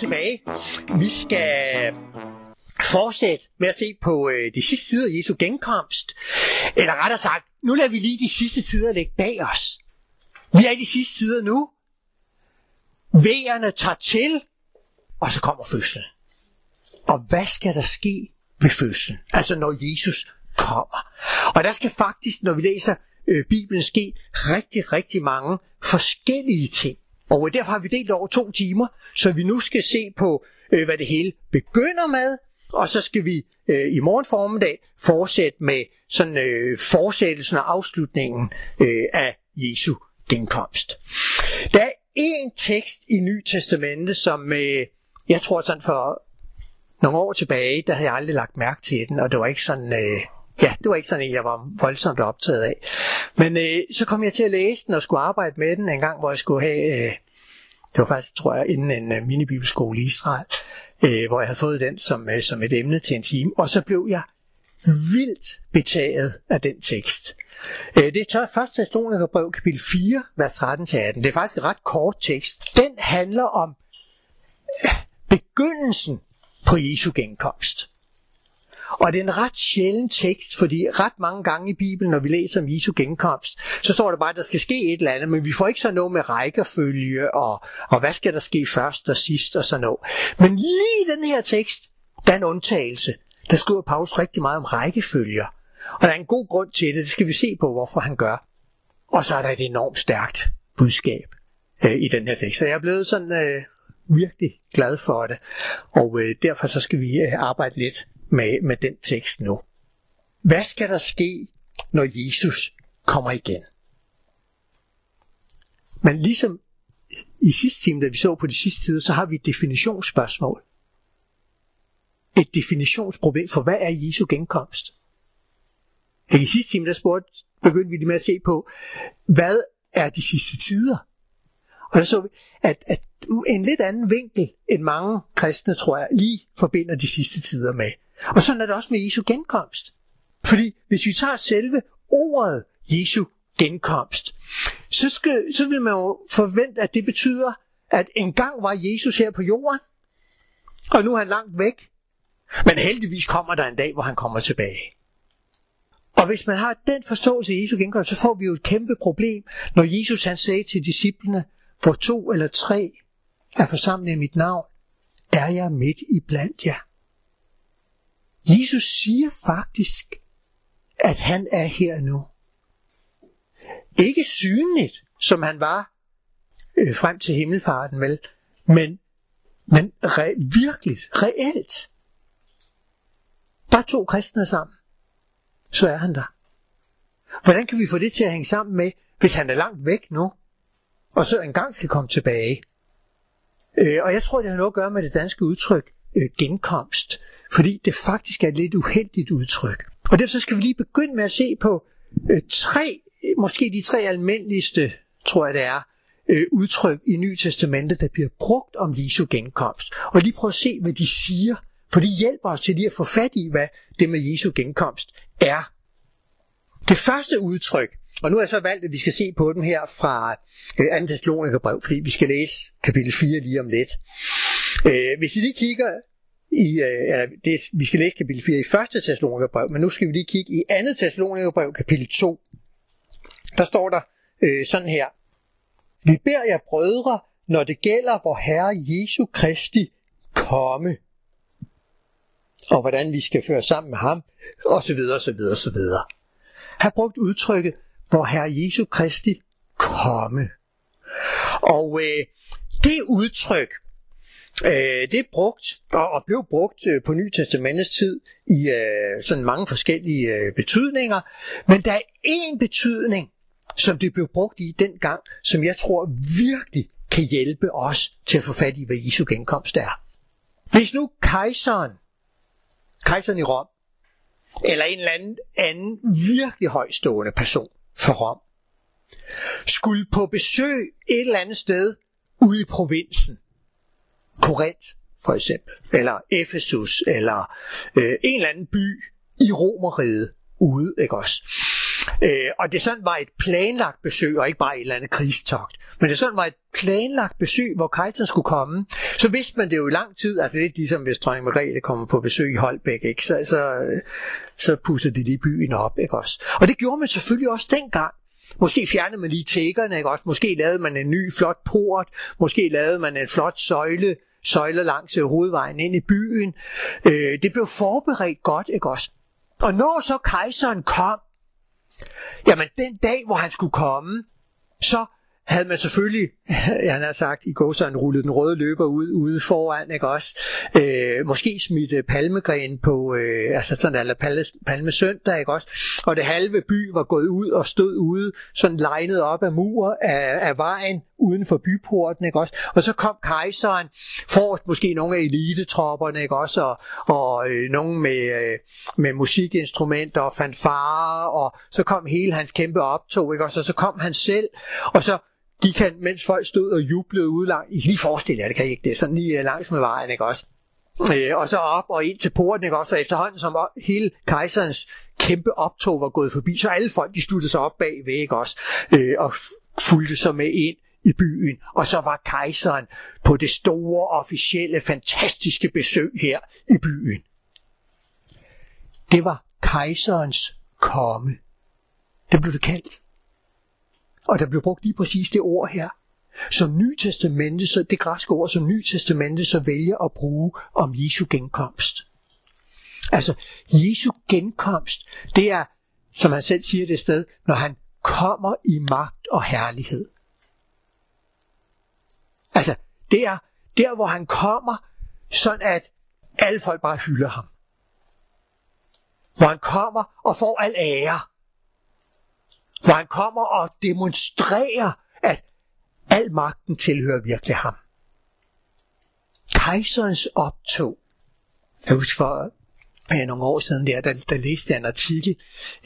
Tilbage. Vi skal fortsætte med at se på øh, de sidste sider af Jesu genkomst. Eller rettere sagt, nu lader vi lige de sidste sider ligge bag os. Vi er i de sidste sider nu. Vejerne tager til, og så kommer fødslen. Og hvad skal der ske ved fødslen? Altså når Jesus kommer. Og der skal faktisk, når vi læser øh, Bibelen, ske rigtig, rigtig mange forskellige ting. Og derfor har vi delt over to timer, så vi nu skal se på, øh, hvad det hele begynder med, og så skal vi øh, i morgen formiddag fortsætte med sådan øh, fortsættelsen og afslutningen øh, af Jesu genkomst. Der er en tekst i Ny Testamente, som øh, jeg tror sådan for nogle år tilbage, der havde jeg aldrig lagt mærke til den, og det var ikke sådan, øh, ja, det var ikke sådan en, jeg var voldsomt optaget af. Men øh, så kom jeg til at læse den og skulle arbejde med den en gang, hvor jeg skulle have, øh, det var faktisk, tror jeg, inden en øh, minibibelskole i Israel, øh, hvor jeg havde fået den som, øh, som et emne til en time, og så blev jeg vildt betaget af den tekst. Øh, det er 1. Thessalonikerbrev kapitel 4, vers 13-18. Det er faktisk en ret kort tekst. Den handler om øh, begyndelsen på Jesu genkomst. Og det er en ret sjælden tekst, fordi ret mange gange i Bibelen, når vi læser om Jesu genkomst, så står der bare, at der skal ske et eller andet, men vi får ikke så noget med rækkefølge, og, og hvad skal der ske først og sidst og sådan noget. Men lige den her tekst, der er en undtagelse. Der skriver Paulus rigtig meget om rækkefølger. Og der er en god grund til det, det skal vi se på, hvorfor han gør. Og så er der et enormt stærkt budskab øh, i den her tekst. Så jeg er blevet sådan øh, virkelig glad for det. Og øh, derfor så skal vi øh, arbejde lidt med, med den tekst nu. Hvad skal der ske, når Jesus kommer igen? Men ligesom i sidste time, da vi så på de sidste tider, så har vi et definitionsspørgsmål. Et definitionsproblem for, hvad er Jesu genkomst? I sidste time, der spurgte, begyndte vi med at se på, hvad er de sidste tider? Og der så vi, at, at uh, en lidt anden vinkel, end mange kristne, tror jeg, lige forbinder de sidste tider med. Og sådan er det også med Jesu genkomst. Fordi hvis vi tager selve ordet Jesu genkomst, så, skal, så vil man jo forvente, at det betyder, at engang var Jesus her på jorden, og nu er han langt væk. Men heldigvis kommer der en dag, hvor han kommer tilbage. Og hvis man har den forståelse af Jesu genkomst, så får vi jo et kæmpe problem, når Jesus han sagde til disciplene, hvor to eller tre er forsamlet i mit navn, er jeg midt i blandt jer. Jesus siger faktisk, at han er her nu. Ikke synligt, som han var øh, frem til himmelfarten, vel? Men, men re- virkelig, reelt. Bare to kristne sammen, så er han der. Hvordan kan vi få det til at hænge sammen med, hvis han er langt væk nu, og så engang skal komme tilbage? Øh, og jeg tror, det har noget at gøre med det danske udtryk, øh, genkomst fordi det faktisk er et lidt uheldigt udtryk. Og derfor skal vi lige begynde med at se på øh, tre, måske de tre almindeligste, tror jeg det er, øh, udtryk i Nye Testamentet, der bliver brugt om Jesu genkomst. Og lige prøve at se, hvad de siger, for de hjælper os til lige at få fat i, hvad det med Jesu genkomst er. Det første udtryk, og nu har jeg så valgt, at vi skal se på dem her fra øh, 2. Thessalonikerbrev, fordi vi skal læse kapitel 4 lige om lidt. Øh, hvis I lige kigger i, øh, det, vi skal læse kapitel 4 i 1. Thessalonikerbrev, men nu skal vi lige kigge i 2. Thessalonikerbrev, kapitel 2. Der står der øh, sådan her. Vi beder jer brødre, når det gælder vor Herre Jesu Kristi komme, og hvordan vi skal føre sammen med ham, og så videre, så videre, så videre. Har brugt udtrykket, hvor Herre Jesu Kristi komme. Og øh, det udtryk, Øh, det er brugt, og, og blev brugt øh, på Ny Testamentets tid i øh, sådan mange forskellige øh, betydninger, men der er én betydning, som det blev brugt i dengang, som jeg tror virkelig kan hjælpe os til at få fat i, hvad Jesu genkomst er. Hvis nu kejseren, kejseren i Rom, eller en eller anden, anden virkelig højstående person for Rom, skulle på besøg et eller andet sted ude i provinsen, Korinth for eksempel, eller Efesus, eller øh, en eller anden by i Romeriet ude, ikke også? Øh, og det sådan var et planlagt besøg, og ikke bare et eller andet krigstogt. Men det sådan var et planlagt besøg, hvor kejseren skulle komme. Så vidste man det jo i lang tid, at det er ligesom hvis dronning Margrethe kommer på besøg i Holbæk, ikke? Så, så, øh, så pudsede de lige byen op. Ikke også? Og det gjorde man selvfølgelig også dengang. Måske fjernede man lige tækkerne, ikke også? Måske lavede man en ny flot port, måske lavede man en flot søjle, søjle langs hovedvejen ind i byen. Øh, det blev forberedt godt, ikke også? Og når så kejseren kom, jamen den dag, hvor han skulle komme, så havde man selvfølgelig, han har sagt, i gåsøjne rullet den røde løber ud ude foran, ikke også? Øh, måske smidt øh, palmegren på, øh, altså sådan eller palme, palmesøndag, ikke også? Og det halve by var gået ud og stod ude, sådan legnet op af mur af, af vejen, uden for byporten, ikke også? Og så kom kejseren, forrest måske nogle af elitetropperne, ikke også? Og, og øh, nogle med, øh, med musikinstrumenter og fanfarer, og så kom hele hans kæmpe optog, ikke også? Og så kom han selv, og så de kan, mens folk stod og jublede ude langt. I kan lige forestille jer, det kan I ikke, det er sådan lige øh, langs med vejen, ikke også? Øh, og så op og ind til porten, ikke også? Og efterhånden, som hele kejserens kæmpe optog var gået forbi, så alle folk, de sluttede sig op bagved, ikke også? Øh, og fulgte sig med ind i byen, og så var kejseren på det store, officielle, fantastiske besøg her i byen. Det var kejserens komme. Det blev det kaldt. Og der blev brugt lige præcis det ord her. Som Nytestamentet, så det græske ord, som Nytestamentet så vælger at bruge om Jesu genkomst. Altså, Jesu genkomst, det er, som han selv siger det sted, når han kommer i magt og herlighed. Altså, det er der, hvor han kommer, sådan at alle folk bare hylder ham. Hvor han kommer og får al ære. Hvor han kommer og demonstrerer, at al magten tilhører virkelig ham. Kejserens optog. Jeg husker for ja, nogle år siden der, der, der læste jeg en artikel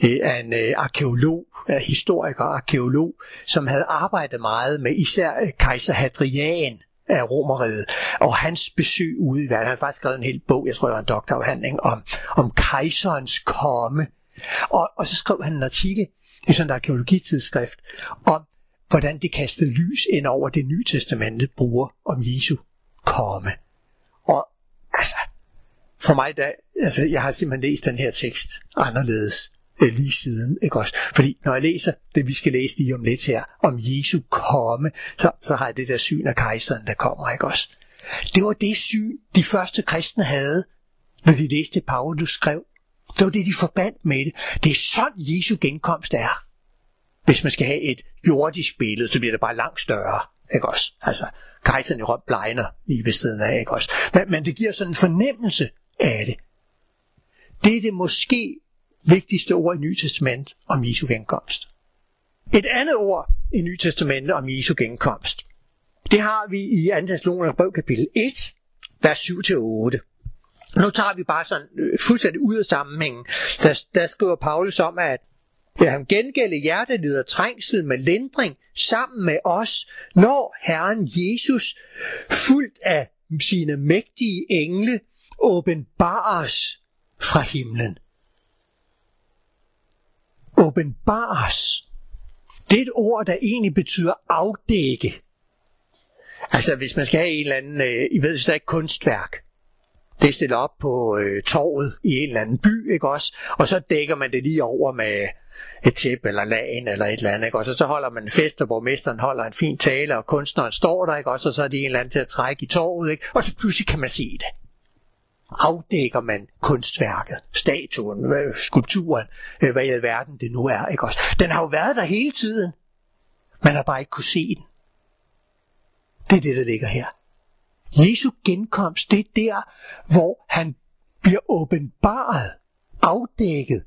øh, af en øh, arkeolog, øh, historiker arkeolog, som havde arbejdet meget med især øh, kejser Hadrian af Romeriet, og hans besøg ude i verden. Han har faktisk skrevet en hel bog, jeg tror det var en doktorafhandling, om, om kejserens komme. Og, og så skrev han en artikel i sådan et arkeologitidsskrift om, hvordan det kastede lys ind over det nye testamente bruger om Jesu komme. Og altså, for mig, da, altså, jeg har simpelthen læst den her tekst anderledes øh, lige siden, ikke også? Fordi når jeg læser det, vi skal læse lige om lidt her, om Jesu komme, så, så har jeg det der syn af kejseren, der kommer, ikke også? Det var det syn, de første kristne havde, når de læste Paulus skrev. Det var det, de forbandt med det. Det er sådan, Jesu genkomst er. Hvis man skal have et jordisk billede, så bliver det bare langt større. Ikke også? Altså, kejseren i Rom blegner lige ved siden af, ikke også? Men, men det giver sådan en fornemmelse af det. Det er det måske vigtigste ord i Nye Testament om Jesu genkomst. Et andet ord i Nye Testament om Jesu genkomst, det har vi i 2. Thessalonians brev kapitel 1, vers 7-8. Nu tager vi bare sådan øh, fuldstændig ud af sammenhængen. Der, der skriver Paulus om, at Ja, han gengælde hjertet og trængsel med lindring sammen med os, når Herren Jesus, fuldt af sine mægtige engle, åbenbares fra himlen. Åbenbares. Det er et ord, der egentlig betyder afdække. Altså, hvis man skal have en eller anden, øh, I ved, så er ikke kunstværk. Det er stillet op på øh, torvet i en eller anden by, ikke også? Og så dækker man det lige over med et tæppe eller lagen eller et eller andet, ikke? Og så, så holder man en fest, og borgmesteren holder en fin tale, og kunstneren står der, ikke? Og så, så er det en eller anden til at trække i torvet, ikke? Og så pludselig kan man se det. Afdækker man kunstværket, statuen, øh, skulpturen, øh, hvad i alverden det nu er, ikke også? Den har jo været der hele tiden. Man har bare ikke kunne se den. Det er det, der ligger her. Jesu genkomst, det er der, hvor han bliver åbenbaret, afdækket,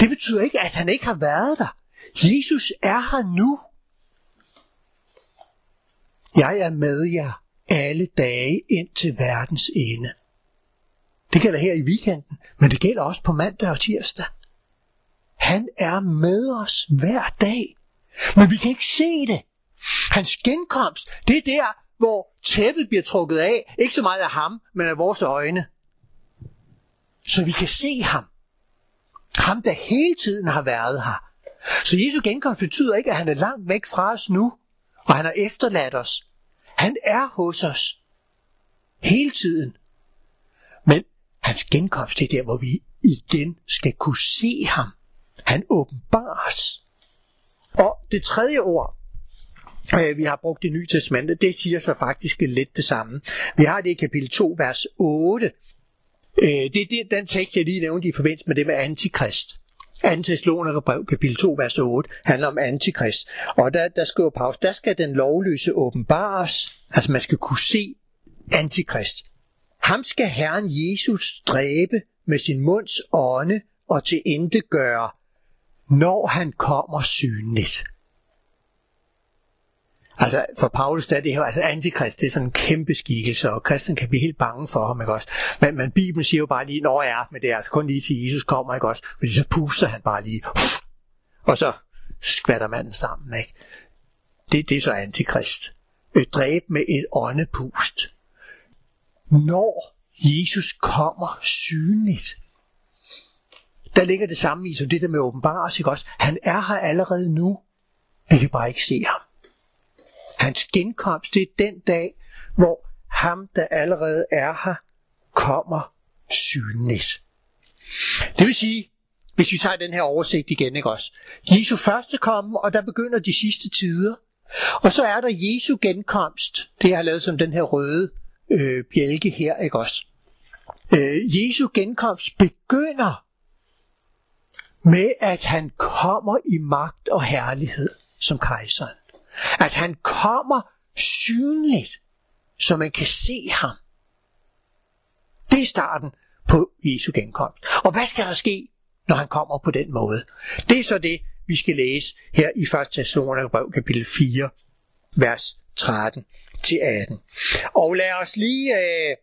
det betyder ikke, at han ikke har været der. Jesus er her nu. Jeg er med jer alle dage ind til verdens ende. Det gælder her i weekenden, men det gælder også på mandag og tirsdag. Han er med os hver dag, men vi kan ikke se det. Hans genkomst, det er der, hvor tæppet bliver trukket af, ikke så meget af ham, men af vores øjne. Så vi kan se ham. Ham, der hele tiden har været her. Så Jesu genkomst betyder ikke, at han er langt væk fra os nu, og han har efterladt os. Han er hos os hele tiden. Men hans genkomst, det er der, hvor vi igen skal kunne se ham. Han åbenbares. Og det tredje ord, Øh, vi har brugt det Nye testamente, det siger så faktisk lidt det samme. Vi har det i kapitel 2, vers 8. Øh, det er det, den tekst, jeg lige nævnte i forbindelse med det med antikrist. 2. brev, kapitel 2, vers 8, handler om antikrist. Og der, der skriver Paulus, der skal den lovløse åbenbares. Altså man skal kunne se antikrist. Ham skal Herren Jesus dræbe med sin munds ånde og til intet gøre, når han kommer synligt. Altså for Paulus der er det her, altså antikrist, det er sådan en kæmpe skikkelse, og kristen kan blive helt bange for ham, ikke også? Men, men Bibelen siger jo bare lige, når jeg er med det, altså kun lige til Jesus kommer, ikke også? Fordi så puster han bare lige, og så skvatter manden sammen, ikke? Det, det er så antikrist. Dræb med et åndepust. Når Jesus kommer synligt, der ligger det samme i som det der med åbenbares, ikke også? Han er her allerede nu. Vi kan bare ikke se ham. Hans genkomst, det er den dag, hvor ham, der allerede er her, kommer synligt. Det vil sige, hvis vi tager den her oversigt igen, ikke også? Jesu første komme, og der begynder de sidste tider. Og så er der Jesu genkomst. Det har lavet som den her røde øh, bjælke her, ikke også? Øh, Jesu genkomst begynder med, at han kommer i magt og herlighed som kejseren. At han kommer synligt, så man kan se ham. Det er starten på Jesu genkomst. Og hvad skal der ske, når han kommer på den måde? Det er så det, vi skal læse her i 1. Thessalonikerbrev kapitel 4, vers 13 til 18. Og lad os lige, øh,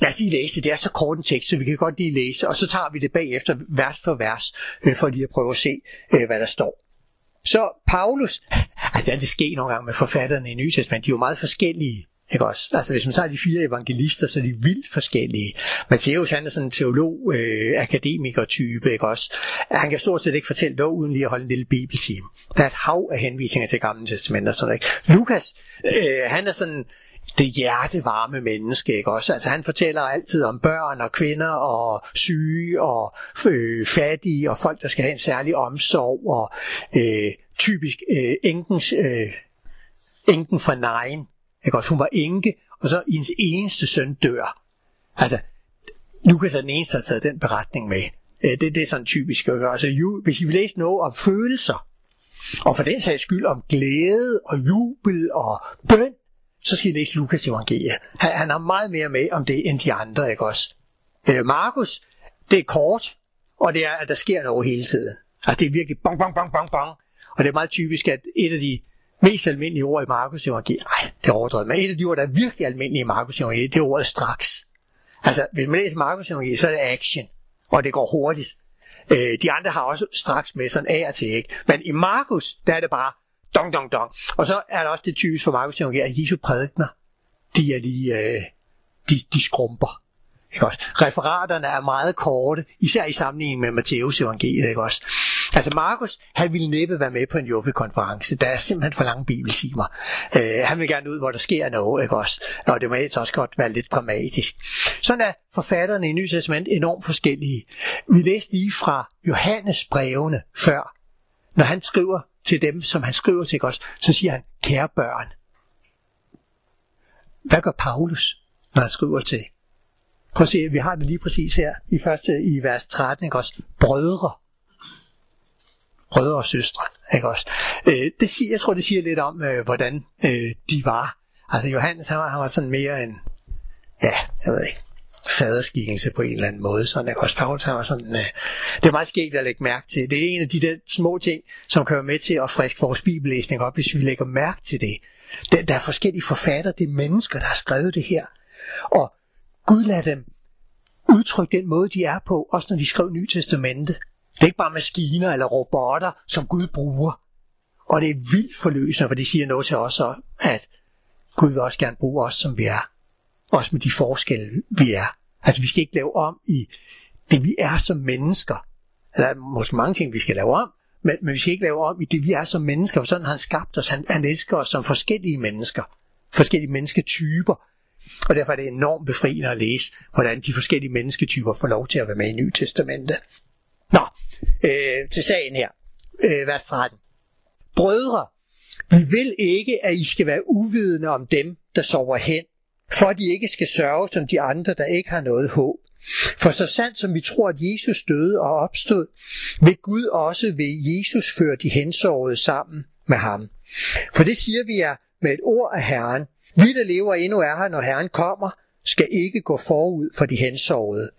lad os lige læse det. Det er så kort en tekst, så vi kan godt lige læse, og så tager vi det bagefter vers for vers, øh, for lige at prøve at se, øh, hvad der står. Så Paulus, altså det sker nogle gange med forfatterne i Nye Testament, de er jo meget forskellige. Ikke også? Altså hvis man tager de fire evangelister, så er de vildt forskellige. Matthæus han er sådan en teolog, øh, akademiker type, ikke også? Han kan stort set ikke fortælle noget uden lige at holde en lille bibeltime. Der er et hav af henvisninger til gamle testamenter. Sådan, ikke? Lukas, øh, han er sådan det hjertevarme menneske, ikke også? Altså han fortæller altid om børn og kvinder og syge og øh, fattige og folk, der skal have en særlig omsorg og øh, typisk øh, enkens, øh, enken fra Nejen, ikke også? Hun var enke, og så hendes eneste søn dør. Altså, Lukas er den eneste, der har taget den beretning med. Øh, det, det er sådan typisk. Altså, ju, hvis I vil læse noget om følelser, og for den sags skyld om glæde og jubel og bøn, så skal I læse Lukas evangeliet. Han, han har meget mere med om det end de andre, ikke også? Øh, Markus, det er kort, og det er, at der sker noget hele tiden. Altså det er virkelig bang, bang, bang, bang, bang. Og det er meget typisk, at et af de mest almindelige ord i Markus evangeliet, nej, det er overdrevet, men et af de ord, der er virkelig almindelige i Markus evangeliet, det er ordet straks. Altså, hvis man læser Markus evangeliet, så er det action, og det går hurtigt. Øh, de andre har også straks med sådan af og til, ikke? Men i Markus, der er det bare dong, dong, dong. Og så er der også det typisk for Markus Evangeliet, at Jesu prædikner, de er lige, øh, de, de skrumper. Ikke også? Referaterne er meget korte, især i sammenligning med Matteus evangeliet. Ikke også? Altså Markus, han ville næppe være med på en Joffe-konference. Der er simpelthen for lange bibeltimer. Øh, han vil gerne ud, hvor der sker noget. Ikke også? Og det må også godt være lidt dramatisk. Sådan er forfatterne i Nye Testament enormt forskellige. Vi læste lige fra Johannes brevene før, når han skriver til dem, som han skriver til os, så siger han, kære børn. Hvad gør Paulus, når han skriver til? Prøv at se, vi har det lige præcis her i første i vers 13, ikke også? Brødre. Brødre og søstre, ikke også? Øh, det siger, jeg tror, det siger lidt om, øh, hvordan øh, de var. Altså Johannes, han var, han var sådan mere en, ja, jeg ved ikke, faderskikkelse på en eller anden måde. Sådan, ikke? Også Paulus han var sådan, øh, det er meget skægt at lægge mærke til. Det er en af de der små ting, som kan være med til at friske vores bibellæsning op, hvis vi lægger mærke til det. Der, der er forskellige forfatter, det er mennesker, der har skrevet det her. Og Gud lader dem udtrykke den måde, de er på, også når de skrev Nye Testamente. Det er ikke bare maskiner eller robotter, som Gud bruger. Og det er vildt forløsende, for det siger noget til os, at Gud vil også gerne bruge os, som vi er. Også med de forskelle, vi er. Altså, vi skal ikke lave om i det, vi er som mennesker. Der er måske mange ting, vi skal lave om, men, men vi skal ikke lave om i det, vi er som mennesker, for sådan har han skabt os. Han, han elsker os som forskellige mennesker, forskellige mennesketyper. Og derfor er det enormt befriende at læse, hvordan de forskellige mennesketyper får lov til at være med i Nye Testamente. Nå, øh, til sagen her, øh, vers 13. Brødre, vi vil ikke, at I skal være uvidende om dem, der sover hen, for at de ikke skal sørge som de andre, der ikke har noget håb. For så sandt som vi tror, at Jesus døde og opstod, vil Gud også ved Jesus føre de hensårede sammen med ham. For det siger vi er med et ord af Herren. Vi, der lever endnu er her, når Herren kommer, skal ikke gå forud for de hensårede.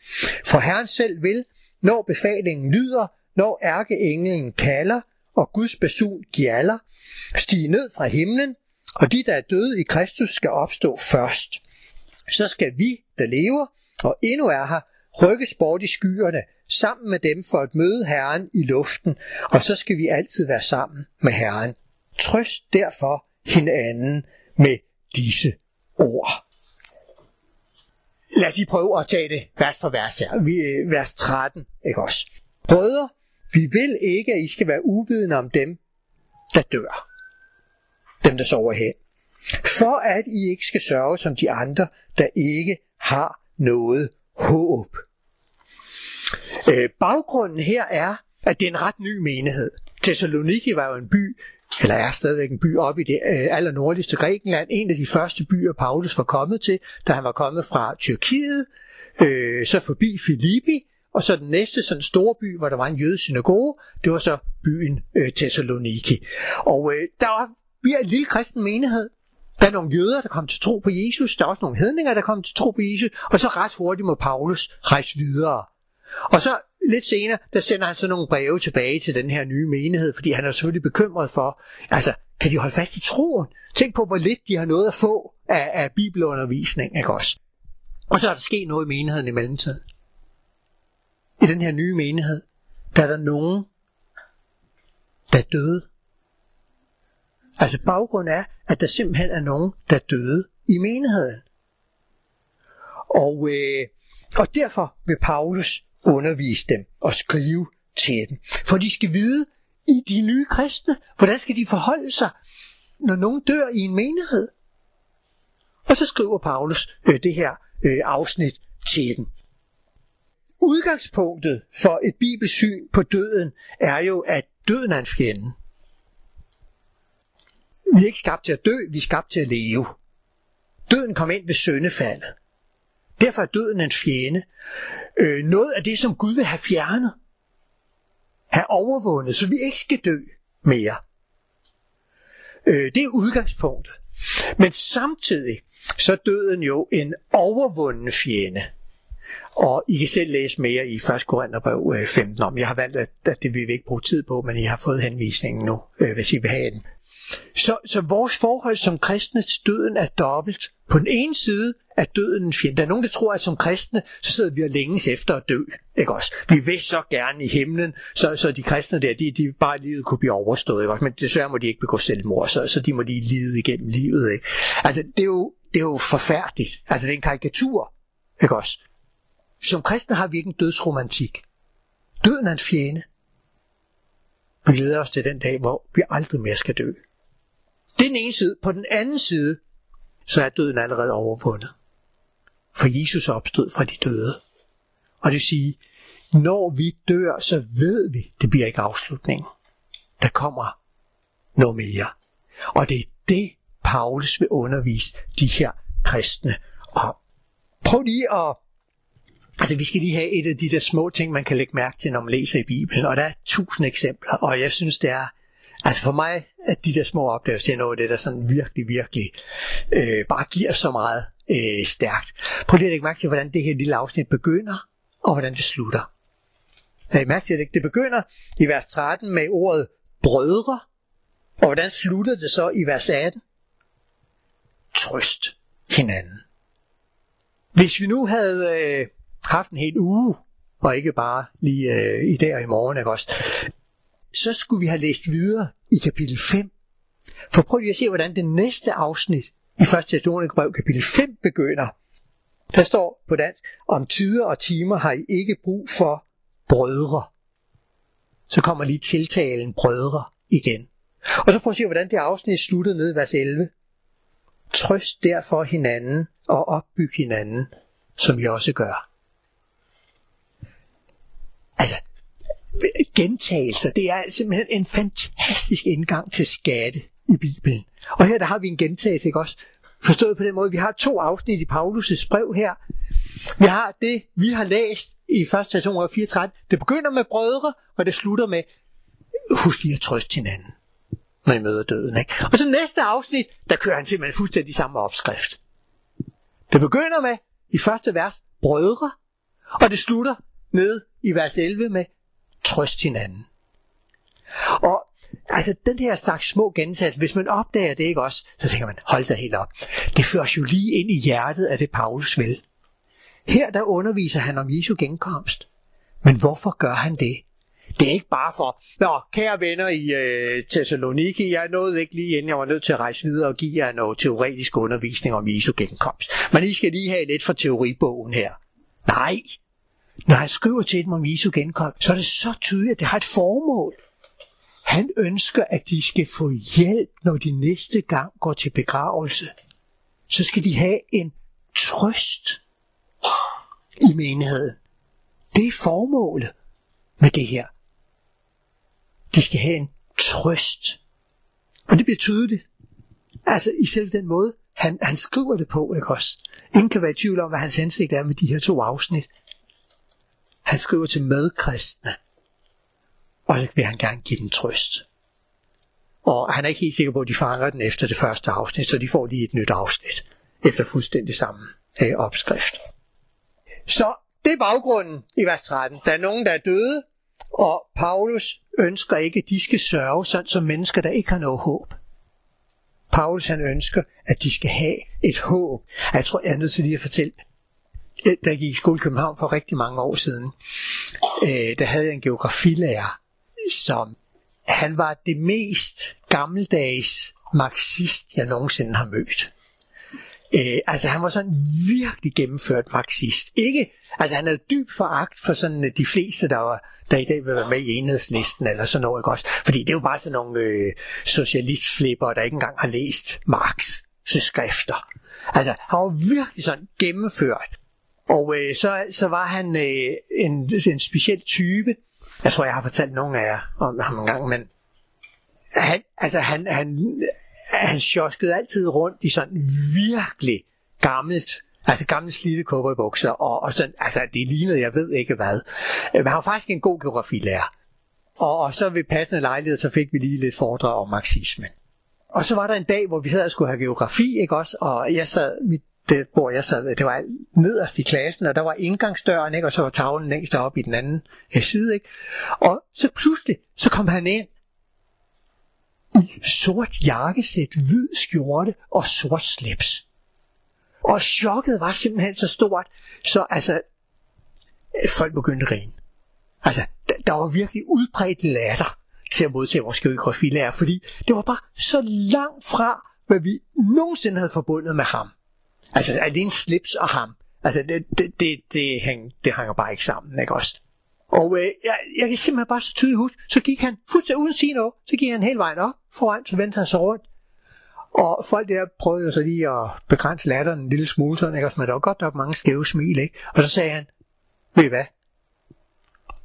For Herren selv vil, når befalingen lyder, når ærkeenglen kalder, og Guds basun gjaller, stige ned fra himlen, og de, der er døde i Kristus, skal opstå først. Så skal vi, der lever, og endnu er her, rykkes bort i skyerne, sammen med dem for at møde Herren i luften, og så skal vi altid være sammen med Herren. Trøst derfor hinanden med disse ord. Lad os lige prøve at tage det vers for vers her. Vi, øh, vers 13, ikke også? Brødre, vi vil ikke, at I skal være uvidende om dem, der dør. Dem, der sover. For at I ikke skal sørge som de andre, der ikke har noget håb. Øh, baggrunden her er, at det er en ret ny menighed. Thessaloniki var jo en by, eller er stadigvæk en by oppe i det øh, aller nordligste Grækenland. En af de første byer, Paulus var kommet til, da han var kommet fra Tyrkiet, øh, så forbi Filippi, og så den næste sådan store by, hvor der var en jødisk synagoge, det var så byen øh, Thessaloniki. Og øh, der var, bliver en lille kristen menighed, der er nogle jøder, der kom til tro på Jesus. Der er også nogle hedninger, der kom til tro på Jesus. Og så ret hurtigt må Paulus rejse videre. Og så lidt senere, der sender han så nogle breve tilbage til den her nye menighed, fordi han er selvfølgelig bekymret for, altså, kan de holde fast i troen? Tænk på, hvor lidt de har noget at få af, af bibelundervisning, ikke også? Og så er der sket noget i menigheden i mellemtiden. I den her nye menighed, der er der nogen, der døde. Altså baggrunden er, at der simpelthen er nogen, der døde i menigheden. Og, øh, og derfor vil Paulus undervise dem og skrive til dem. For de skal vide, i de nye kristne, hvordan skal de forholde sig, når nogen dør i en menighed. Og så skriver Paulus øh, det her øh, afsnit til dem. Udgangspunktet for et bibelsyn på døden er jo, at døden er en fjende. Vi er ikke skabt til at dø, vi er skabt til at leve. Døden kom ind ved søndefaldet. Derfor er døden en fjende. Øh, noget af det, som Gud vil have fjernet. Have overvundet, så vi ikke skal dø mere. Øh, det er udgangspunktet. Men samtidig så er døden jo en overvunden fjende. Og I kan selv læse mere i 1. Korintherbrev øh, 15 om. Jeg har valgt, at, det vil vi ikke bruge tid på, men I har fået henvisningen nu, øh, hvis I vil have den. Så, så vores forhold som kristne til døden er dobbelt. På den ene side er døden en fjende. Der er nogen, der tror, at som kristne, så sidder vi og længes efter at dø. Ikke også? Vi vil så gerne i himlen, så, så de kristne der, de, de bare livet kunne blive overstået. Ikke også? Men desværre må de ikke begå selvmord, så, så de må lige lide igennem livet. Ikke? Altså, det er, jo, det er jo forfærdeligt. Altså, det er en karikatur. Ikke også? Som kristne har vi ikke en dødsromantik. Døden er en fjende. Vi glæder os til den dag, hvor vi aldrig mere skal dø. Det er den ene side. På den anden side, så er døden allerede overvundet. For Jesus opstod fra de døde. Og det vil sige, når vi dør, så ved vi, det bliver ikke afslutningen. Der kommer noget mere. Og det er det, Paulus vil undervise de her kristne om. Prøv lige at Altså, vi skal lige have et af de der små ting, man kan lægge mærke til, når man læser i Bibelen. Og der er tusind eksempler, og jeg synes, det er Altså for mig, at de der små oplevelser, det er noget af det, der sådan virkelig, virkelig øh, bare giver så meget øh, stærkt. Prøv lige at lægge mærke til, hvordan det her lille afsnit begynder, og hvordan det slutter. Læg mærke til, at det begynder i vers 13 med ordet brødre, og hvordan slutter det så i vers 18? Trøst hinanden. Hvis vi nu havde øh, haft en hel uge, og ikke bare lige øh, i dag og i morgen, ikke også? Så skulle vi have læst videre i kapitel 5. For prøv lige at se, hvordan det næste afsnit i 1. Thessalonikerbrev kapitel 5 begynder. Der står på dansk, om tider og timer har I ikke brug for brødre. så kommer lige tiltalen brødre igen. Og så prøv at se, hvordan det afsnit slutter ned i vers 11. Trøst derfor hinanden og opbyg hinanden, som vi også gør. Altså, gentagelser, det er simpelthen en fantastisk indgang til skatte i Bibelen. Og her der har vi en gentagelse, ikke også? Forstået på den måde, vi har to afsnit i Paulus' brev her. Vi har det, vi har læst i 1. Thessaloniker 34. Det begynder med brødre, og det slutter med, husk lige at trøste hinanden, når I møder døden. Ikke? Og så næste afsnit, der kører han simpelthen fuldstændig samme opskrift. Det begynder med, i første vers, brødre, og det slutter ned i vers 11 med, trøst hinanden. Og altså den her slags små gentagelser, hvis man opdager det ikke også, så tænker man, hold da helt op. Det føres jo lige ind i hjertet af det Paulus vil. Her der underviser han om Jesu genkomst. Men hvorfor gør han det? Det er ikke bare for, nå, kære venner i øh, Thessaloniki, jeg nåede ikke lige inden jeg var nødt til at rejse videre og give jer noget teoretisk undervisning om Jesu genkomst. Men I skal lige have lidt fra teoribogen her. Nej, når han skriver til dem om Jesu genkomst, så er det så tydeligt, at det har et formål. Han ønsker, at de skal få hjælp, når de næste gang går til begravelse. Så skal de have en trøst i menigheden. Det er formålet med det her. De skal have en trøst. Og det bliver tydeligt. Altså i selv den måde, han, han skriver det på, ikke også? Ingen kan være i tvivl om, hvad hans hensigt er med de her to afsnit. Han skriver til medkristne, og så vil han gerne give dem trøst. Og han er ikke helt sikker på, at de fanger den efter det første afsnit, så de får lige et nyt afsnit, efter fuldstændig samme øh, opskrift. Så det er baggrunden i vers 13. Der er nogen, der er døde, og Paulus ønsker ikke, at de skal sørge sådan som mennesker, der ikke har noget håb. Paulus han ønsker, at de skal have et håb. Jeg tror, jeg er nødt til lige at fortælle, Øh, da jeg gik i skole i København for rigtig mange år siden, øh, der havde jeg en geografilærer, som han var det mest gammeldags marxist, jeg nogensinde har mødt. Øh, altså han var sådan virkelig gennemført marxist. Ikke, altså han havde dyb foragt for sådan øh, de fleste, der, var, der i dag vil være med i enhedslisten eller sådan noget, ikke også? Fordi det er jo bare sådan nogle øh, socialistflipper, der ikke engang har læst Marx' skrifter. Altså han var virkelig sådan gennemført. Og øh, så, så var han øh, en, en speciel type. Jeg tror, jeg har fortalt nogen af jer om ham en gang, men han, altså han, han, han sjoskede altid rundt i sådan virkelig gammelt, altså gamle slidte bukser, og, og sådan, altså det lignede, jeg ved ikke hvad. Men han var faktisk en god geografilærer. Og, og så ved passende lejlighed, så fik vi lige lidt foredrag om marxismen. Og så var der en dag, hvor vi sad og skulle have geografi, ikke også? Og jeg sad, mit det, hvor jeg sad, det var nederst i klassen, og der var indgangsdøren, ikke? og så var tavlen længst oppe i den anden øh, side. Ikke? Og så pludselig, så kom han ind i sort jakkesæt, hvid skjorte og sort slips. Og chokket var simpelthen så stort, så altså, folk begyndte at grine. Altså, der var virkelig udbredt latter til at modtage vores geografilærer, fordi det var bare så langt fra, hvad vi nogensinde havde forbundet med ham. Altså, alene slips og ham. Altså, det, det, det, det, hæng, det hænger bare ikke sammen, ikke også? Og øh, jeg, jeg kan simpelthen bare så tydeligt huske, så gik han fuldstændig uden at sige noget, så gik han hele vejen op foran, så vendte han sig rundt. Og folk der prøvede jo så lige at begrænse latteren en lille smule, sådan, ikke? men der var godt nok mange skæve smil, ikke? Og så sagde han, ved I hvad?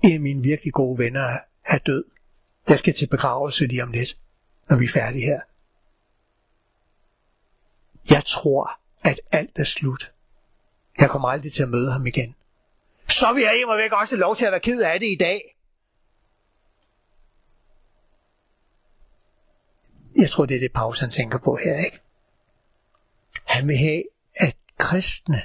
En af mine virkelig gode venner er død. Jeg skal til begravelse lige om lidt, når vi er færdige her. Jeg tror, at alt er slut. Jeg kommer aldrig til at møde ham igen. Så vil jeg imod væk også have lov til at være ked af det i dag. Jeg tror, det er det, Paulus han tænker på her, ikke? Han vil have, at kristne,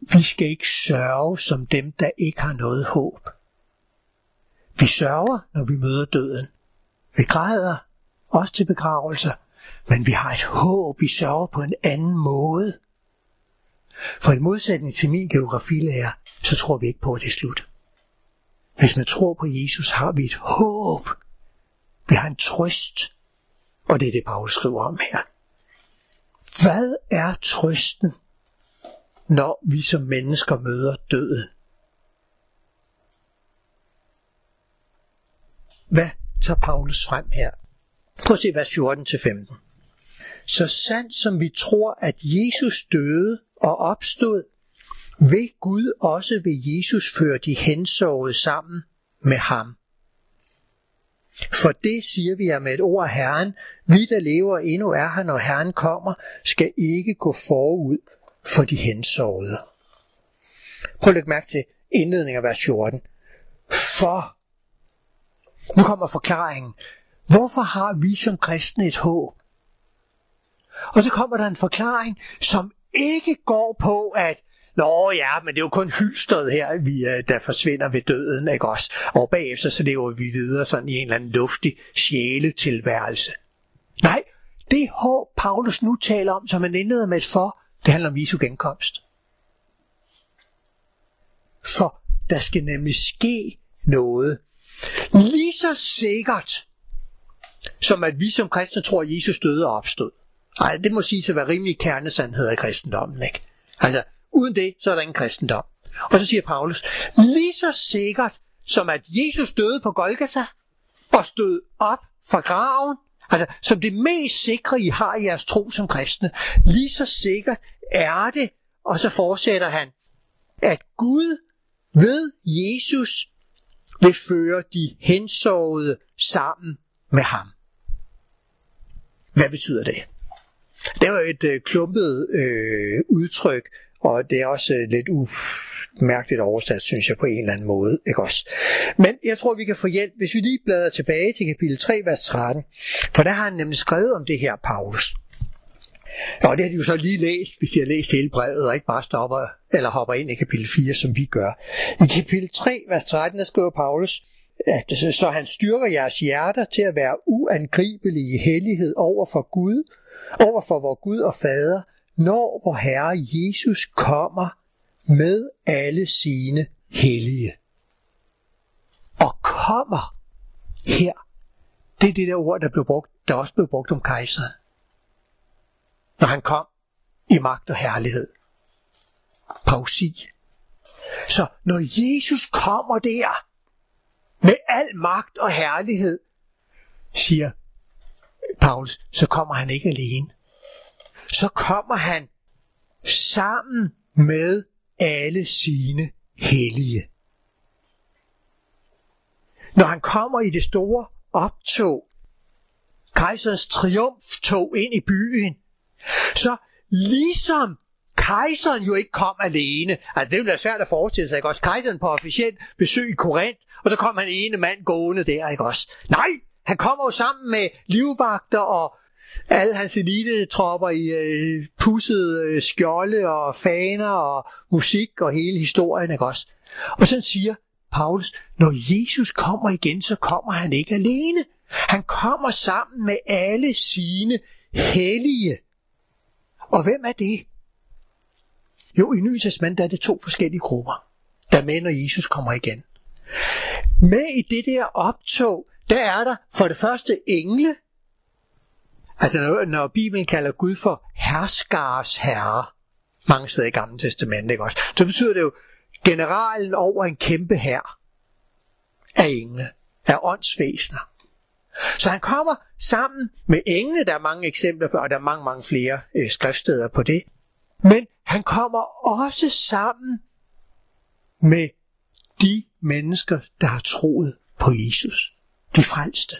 vi skal ikke sørge som dem, der ikke har noget håb. Vi sørger, når vi møder døden. Vi græder, også til begravelser, men vi har et håb, vi sørger på en anden måde. For i modsætning til min geografilærer, så tror vi ikke på, at det er slut. Hvis man tror på Jesus, har vi et håb. Vi har en trøst. Og det er det, Paulus skriver om her. Hvad er trøsten, når vi som mennesker møder døden? hvad tager Paulus frem her? Prøv at se vers 14-15. Så sandt som vi tror, at Jesus døde og opstod, vil Gud også ved Jesus føre de hensovede sammen med ham. For det siger vi jer med et ord af Herren, vi der lever endnu er her, når Herren kommer, skal ikke gå forud for de hensovede. Prøv at lægge mærke til indledningen af vers 14. For, nu kommer forklaringen, hvorfor har vi som kristne et håb? Og så kommer der en forklaring, som ikke går på, at Nå ja, men det er jo kun hylstret her, vi, øh, der forsvinder ved døden, ikke også? Og bagefter så lever vi videre sådan i en eller anden luftig sjæletilværelse. Nej, det håb, Paulus nu taler om, som han indleder med et for, det handler om Jesu genkomst. For der skal nemlig ske noget. Lige så sikkert, som at vi som kristne tror, at Jesus døde og opstod. Nej, det må sige at være rimelig kernesandhed i kristendommen, ikke? Altså, uden det, så er der ingen kristendom. Og så siger Paulus, lige så sikkert som at Jesus døde på Golgata og stod op fra graven, altså som det mest sikre, I har i jeres tro som kristne, lige så sikkert er det, og så fortsætter han, at Gud ved Jesus vil føre de hensovede sammen med ham. Hvad betyder det? Det var et øh, klumpet øh, udtryk, og det er også øh, lidt umærkeligt oversat, synes jeg, på en eller anden måde. Ikke også? Men jeg tror, vi kan få hjælp, hvis vi lige bladrer tilbage til kapitel 3, vers 13. For der har han nemlig skrevet om det her, Paulus. Og det har de jo så lige læst, hvis de har læst hele brevet, og ikke bare stopper eller hopper ind i kapitel 4, som vi gør. I kapitel 3, vers 13, der skriver Paulus, at øh, så han styrker jeres hjerter til at være uangribelige i hellighed over for Gud, over for vor Gud og Fader, når vor Herre Jesus kommer med alle sine hellige. Og kommer her, det er det der ord, der, blev brugt, der også blev brugt om kejseren. Når han kom i magt og herlighed. Pausi. Så når Jesus kommer der, med al magt og herlighed, siger Paulus, så kommer han ikke alene så kommer han sammen med alle sine hellige. Når han kommer i det store optog, kejserens triumftog ind i byen, så ligesom kejseren jo ikke kom alene. Altså, det ville være svært at forestille sig, ikke også? Kejseren på officielt besøg i Korinth, og så kom han ene mand gående der, ikke også? Nej, han kommer jo sammen med livvagter og alle hans elite-tropper i øh, pussede øh, skjolde og faner og musik og hele historien, ikke også? Og så siger Paulus, når Jesus kommer igen, så kommer han ikke alene. Han kommer sammen med alle sine hellige. Og hvem er det? Jo, i Nye Testament er det to forskellige grupper, der med, når Jesus kommer igen. Med i det der optog, der er der for det første engle, Altså når, når Bibelen kalder Gud for herskars herre, mange steder i Gamle Testament, ikke også? Så betyder det jo generalen over en kæmpe hær af engle, af åndsvæsener. Så han kommer sammen med engle, der er mange eksempler på, og der er mange, mange flere øh, skriftsteder på det. Men han kommer også sammen med de mennesker, der har troet på Jesus. De frelste.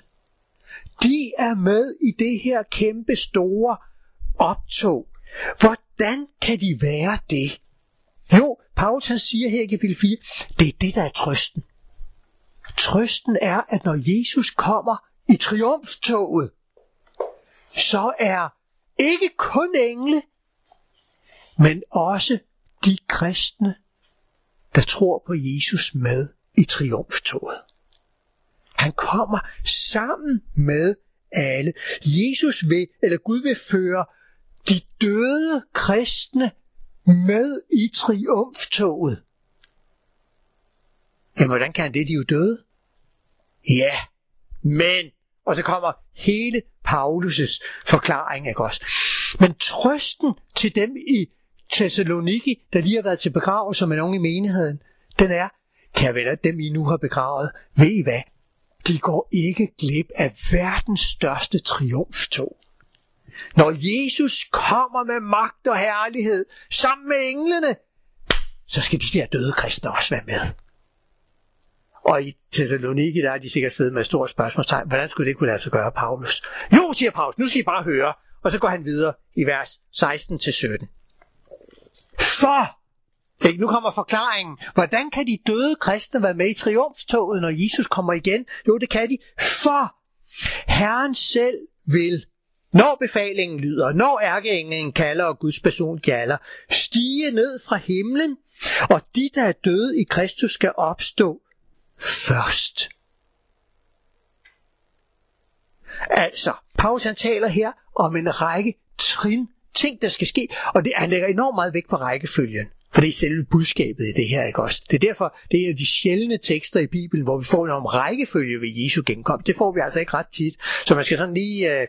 De er med i det her kæmpe store optog. Hvordan kan de være det? Jo, Paulus han siger her i kapitel 4, det er det, der er trøsten. Trøsten er, at når Jesus kommer i triumftoget, så er ikke kun engle, men også de kristne, der tror på Jesus med i triumftoget. Han kommer sammen med alle. Jesus vil, eller Gud vil føre de døde kristne med i triumftoget. Jamen, hvordan kan han det? De er jo døde. Ja, men, og så kommer hele Paulus' forklaring, ikke også? Men trøsten til dem i Thessaloniki, der lige har været til begravelse med nogen i menigheden, den er, kan vel at dem I nu har begravet, ved I hvad? de går ikke glip af verdens største triumftog. Når Jesus kommer med magt og herlighed sammen med englene, så skal de der døde kristne også være med. Og i Thessaloniki, der er de sikkert siddet med et stort spørgsmålstegn. Hvordan skulle det kunne lade sig gøre, Paulus? Jo, siger Paulus, nu skal I bare høre. Og så går han videre i vers 16-17. Så! ikke, nu kommer forklaringen. Hvordan kan de døde kristne være med i triumftoget, når Jesus kommer igen? Jo, det kan de. For Herren selv vil når befalingen lyder, når ærkeenglen kalder og Guds person gjalder, stige ned fra himlen, og de, der er døde i Kristus, skal opstå først. Altså, Paulus han taler her om en række trin, ting, der skal ske, og det, han lægger enormt meget vægt på rækkefølgen. For det er selve budskabet i det her, ikke også? Det er derfor, det er en af de sjældne tekster i Bibelen, hvor vi får en om rækkefølge ved Jesu genkomst. Det får vi altså ikke ret tit. Så man skal sådan lige... Øh,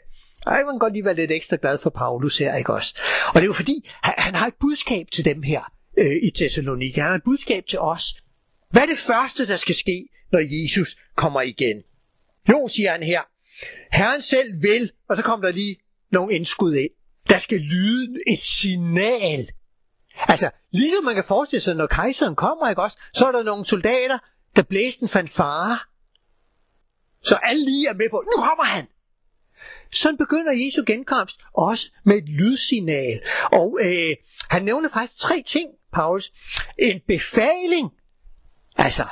ej, man kan godt lige være lidt ekstra glad for Paulus her, ikke også? Og det er jo fordi, han, han har et budskab til dem her øh, i Thessalonika. Han har et budskab til os. Hvad er det første, der skal ske, når Jesus kommer igen? Jo, siger han her. Herren selv vil, og så kommer der lige nogle indskud ind. Der skal lyde et signal. Altså, ligesom man kan forestille sig, når kejseren kommer, ikke også, så er der nogle soldater, der blæste en fanfare. Så alle lige er med på, nu kommer han. Sådan begynder Jesu genkomst også med et lydsignal. Og øh, han nævner faktisk tre ting, Paulus. En befaling, altså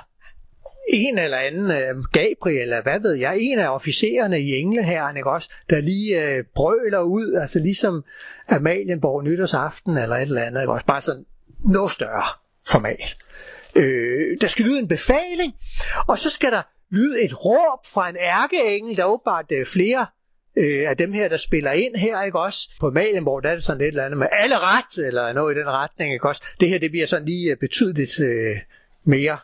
en eller anden øh, Gabriel, eller hvad ved jeg, en af officererne i englehæren, ikke også, der lige øh, brøler ud, altså ligesom Amalienborg nytårsaften eller et eller andet, ikke også, bare sådan noget større format. Øh, der skal lyde en befaling, og så skal der lyde et råb fra en ærkeengel, der er åbenbart øh, flere øh, af dem her, der spiller ind her, ikke også? På Malienborg, der er det sådan et eller andet med alle ret, eller noget i den retning, ikke også? Det her, det bliver sådan lige øh, betydeligt øh, mere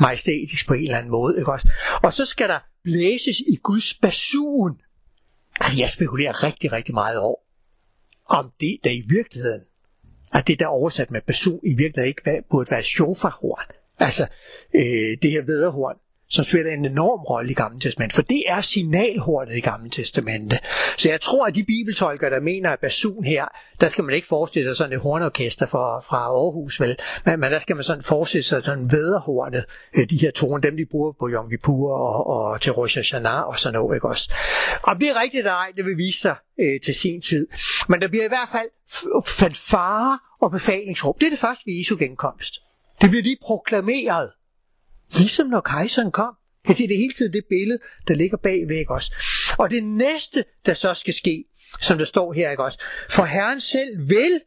majestætisk på en eller anden måde, ikke også? Og så skal der blæses i Guds basun. Altså, jeg spekulerer rigtig, rigtig meget over, om det der i virkeligheden, at det der oversat med basun, i virkeligheden ikke burde være shofahorn. Altså, øh, det her vederhorn, som spiller en enorm rolle i Gamle Testament, for det er signalhornet i Gamle Testamente. Så jeg tror, at de bibeltolkere, der mener, at basun her, der skal man ikke forestille sig sådan et hornorkester fra, fra Aarhus, vel? Men, men der skal man sådan forestille sig sådan vederhornet, øh, de her toner, dem de bruger på Yom Kippur og, og til Rosh Hashanah og sådan noget, ikke også? Og det er rigtigt eller ej, det vil vise sig øh, til sin tid. Men der bliver i hvert fald fanfare og befalingsråb. Det er det første ved Jesu genkomst. Det bliver lige proklameret. Ligesom når kejseren kom. Ja, det er det hele tiden det billede, der ligger bagvæk også? Og det næste, der så skal ske, som der står her, ikke også? For Herren selv vil,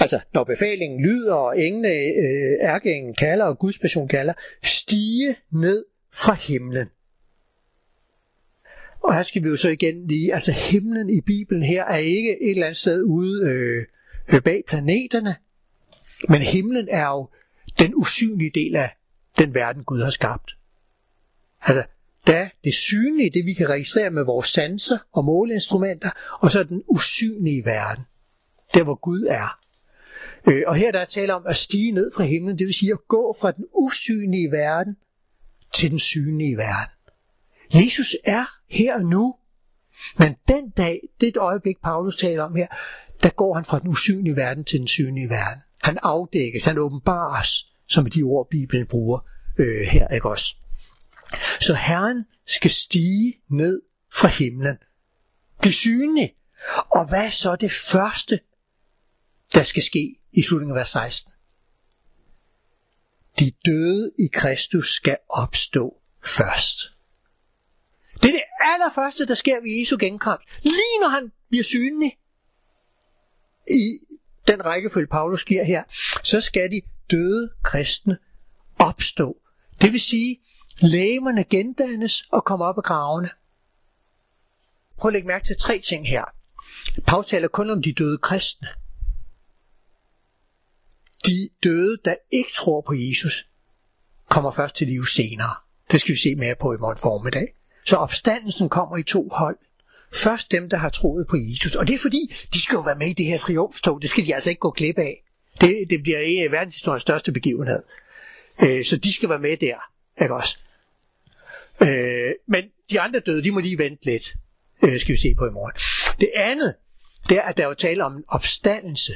altså når befalingen lyder, og englene, øh, ærkeenglen kalder, og Guds person kalder, stige ned fra himlen. Og her skal vi jo så igen lige, altså himlen i Bibelen her er ikke et eller andet sted ude øh, øh bag planeterne, men himlen er jo den usynlige del af den verden Gud har skabt. Altså, der er det synlige, det vi kan registrere med vores sanser og måleinstrumenter, og så den usynlige verden, der hvor Gud er. Øh, og her der er tale om at stige ned fra himlen, det vil sige at gå fra den usynlige verden til den synlige verden. Jesus er her og nu, men den dag, det øjeblik Paulus taler om her, der går han fra den usynlige verden til den synlige verden. Han afdækkes, han åbenbares som de ord, Bibelen bruger øh, her, ikke også? Så Herren skal stige ned fra himlen. Det synlig. Og hvad er så det første, der skal ske i slutningen af vers 16? De døde i Kristus skal opstå først. Det er det allerførste, der sker ved Jesu genkomst. Lige når han bliver synlig i den rækkefølge, Paulus giver her, så skal de døde kristne opstå. Det vil sige, lægemerne gendannes og kommer op af gravene. Prøv at lægge mærke til tre ting her. Paulus taler kun om de døde kristne. De døde, der ikke tror på Jesus, kommer først til liv senere. Det skal vi se mere på i morgen formiddag. Så opstandelsen kommer i to hold. Først dem, der har troet på Jesus. Og det er fordi, de skal jo være med i det her triumftog. Det skal de altså ikke gå glip af. Det, det bliver en af verdenshistoriens største begivenhed. Øh, så de skal være med der. Ikke også? Øh, men de andre døde, de må lige vente lidt, øh, skal vi se på i morgen. Det andet, det er, at der er jo tale om en opstandelse.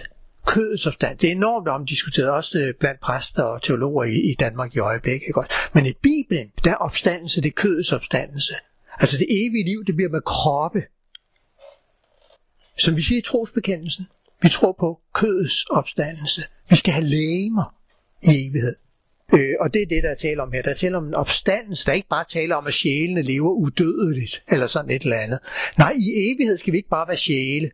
Kødets opstandelse. Det er enormt omdiskuteret, også øh, blandt præster og teologer i, i Danmark i øjeblikket. Ikke? også? Men i Bibelen, der er opstandelse, det er kødets opstandelse. Altså det evige liv, det bliver med kroppe. Som vi siger i trosbekendelsen, vi tror på kødets opstandelse. Vi skal have lægemer i evighed. Øh, og det er det, der er tale om her. Der er tale om en opstandelse. Der er ikke bare tale om, at sjælene lever udødeligt, eller sådan et eller andet. Nej, i evighed skal vi ikke bare være sjæle.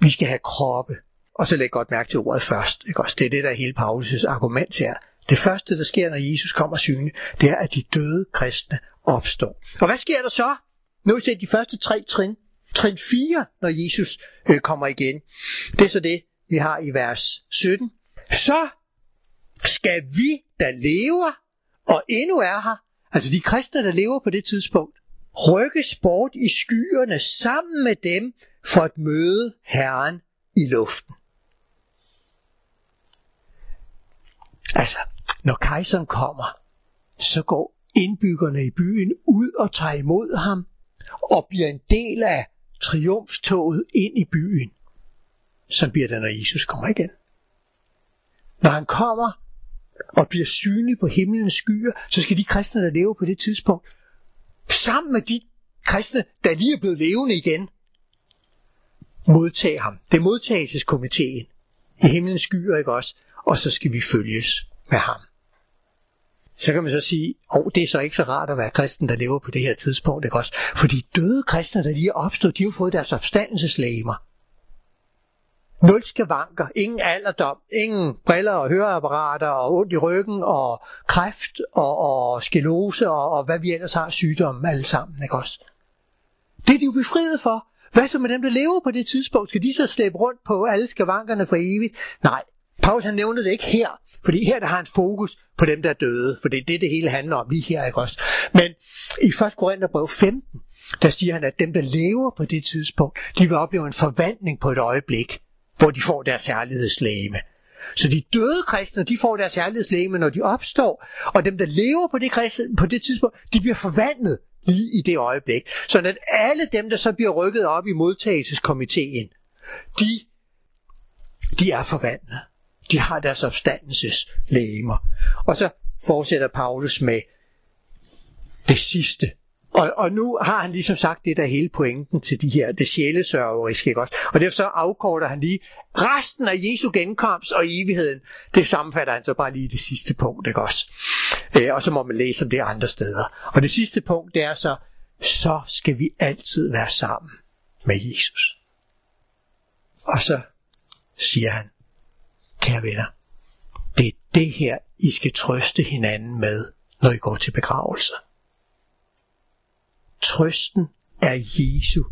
Vi skal have kroppe. Og så læg godt mærke til ordet først. Ikke også? Det er det, der er hele Paulus' argument her. Det første, der sker, når Jesus kommer synlig, det er, at de døde kristne opstår. Og hvad sker der så? Nu ser de første tre trin. Trin 4, når Jesus øh, kommer igen. Det er så det, vi har i vers 17. Så skal vi, der lever og endnu er her, altså de kristne, der lever på det tidspunkt, rykkes bort i skyerne sammen med dem for at møde Herren i luften. Altså, når kejseren kommer, så går indbyggerne i byen ud og tager imod ham og bliver en del af triumftoget ind i byen. Så bliver det, når Jesus kommer igen. Når han kommer, og bliver synlig på himlens skyer, så skal de kristne, der lever på det tidspunkt, sammen med de kristne, der lige er blevet levende igen, modtage ham. Det er modtagelseskomiteen i himlens skyer, ikke også? Og så skal vi følges med ham. Så kan man så sige, åh, oh, det er så ikke så rart at være kristen, der lever på det her tidspunkt, ikke også? Fordi døde kristne, der lige er opstået, de har fået deres opstandelseslægemer. Nul skavanker, ingen alderdom, ingen briller og høreapparater og ondt i ryggen og kræft og, og skelose og, og hvad vi ellers har sygdomme alle sammen, ikke også? Det er de jo befriet for. Hvad så med dem, der lever på det tidspunkt? Skal de så slæbe rundt på alle skavankerne for evigt? Nej, Paulus han nævner det ikke her, fordi her der har han fokus på dem, der er døde, for det er det, det hele handler om lige her, ikke også? Men i 1. Korintherbrev 15, der siger han, at dem, der lever på det tidspunkt, de vil opleve en forvandling på et øjeblik hvor de får deres herlighedslæme. Så de døde kristne, de får deres herlighedslæme, når de opstår, og dem, der lever på det, kristne, på det tidspunkt, de bliver forvandlet lige i det øjeblik. Så at alle dem, der så bliver rykket op i modtagelseskomiteen, de, de er forvandlet. De har deres opstandelseslægemer. Og så fortsætter Paulus med det sidste og, og nu har han ligesom sagt det der hele pointen til de her, det sjælesørgeriske, ikke også? Og derfor så afkorter han lige resten af Jesu genkomst og evigheden, det sammenfatter han så bare lige det sidste punkt, ikke også? Øh, og så må man læse om det andre steder. Og det sidste punkt, det er så, så skal vi altid være sammen med Jesus. Og så siger han, kære venner, det er det her, I skal trøste hinanden med, når I går til begravelse. Trøsten er Jesu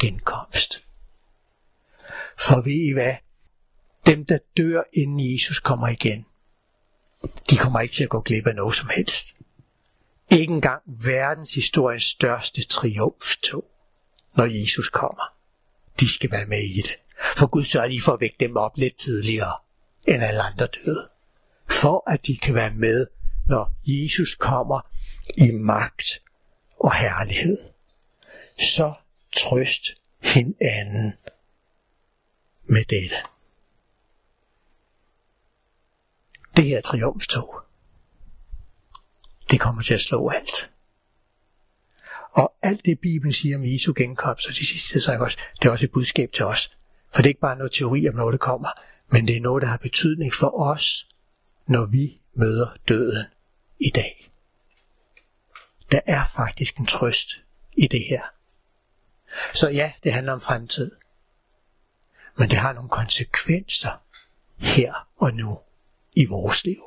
genkomst. For ved I hvad? Dem, der dør, inden Jesus kommer igen, de kommer ikke til at gå glip af noget som helst. Ikke engang verdenshistoriens største triumftog, når Jesus kommer. De skal være med i det. For Gud sørger lige for at vække dem op lidt tidligere, end alle andre døde. For at de kan være med, når Jesus kommer i magt og herlighed. Så trøst hinanden med dette. Det her triumftog, det kommer til at slå alt. Og alt det Bibelen siger om Jesu genkomst, og de sidste så også, det er også et budskab til os. For det er ikke bare noget teori om noget, der kommer, men det er noget, der har betydning for os, når vi møder døden i dag. Der er faktisk en trøst i det her. Så ja, det handler om fremtid. Men det har nogle konsekvenser her og nu i vores liv.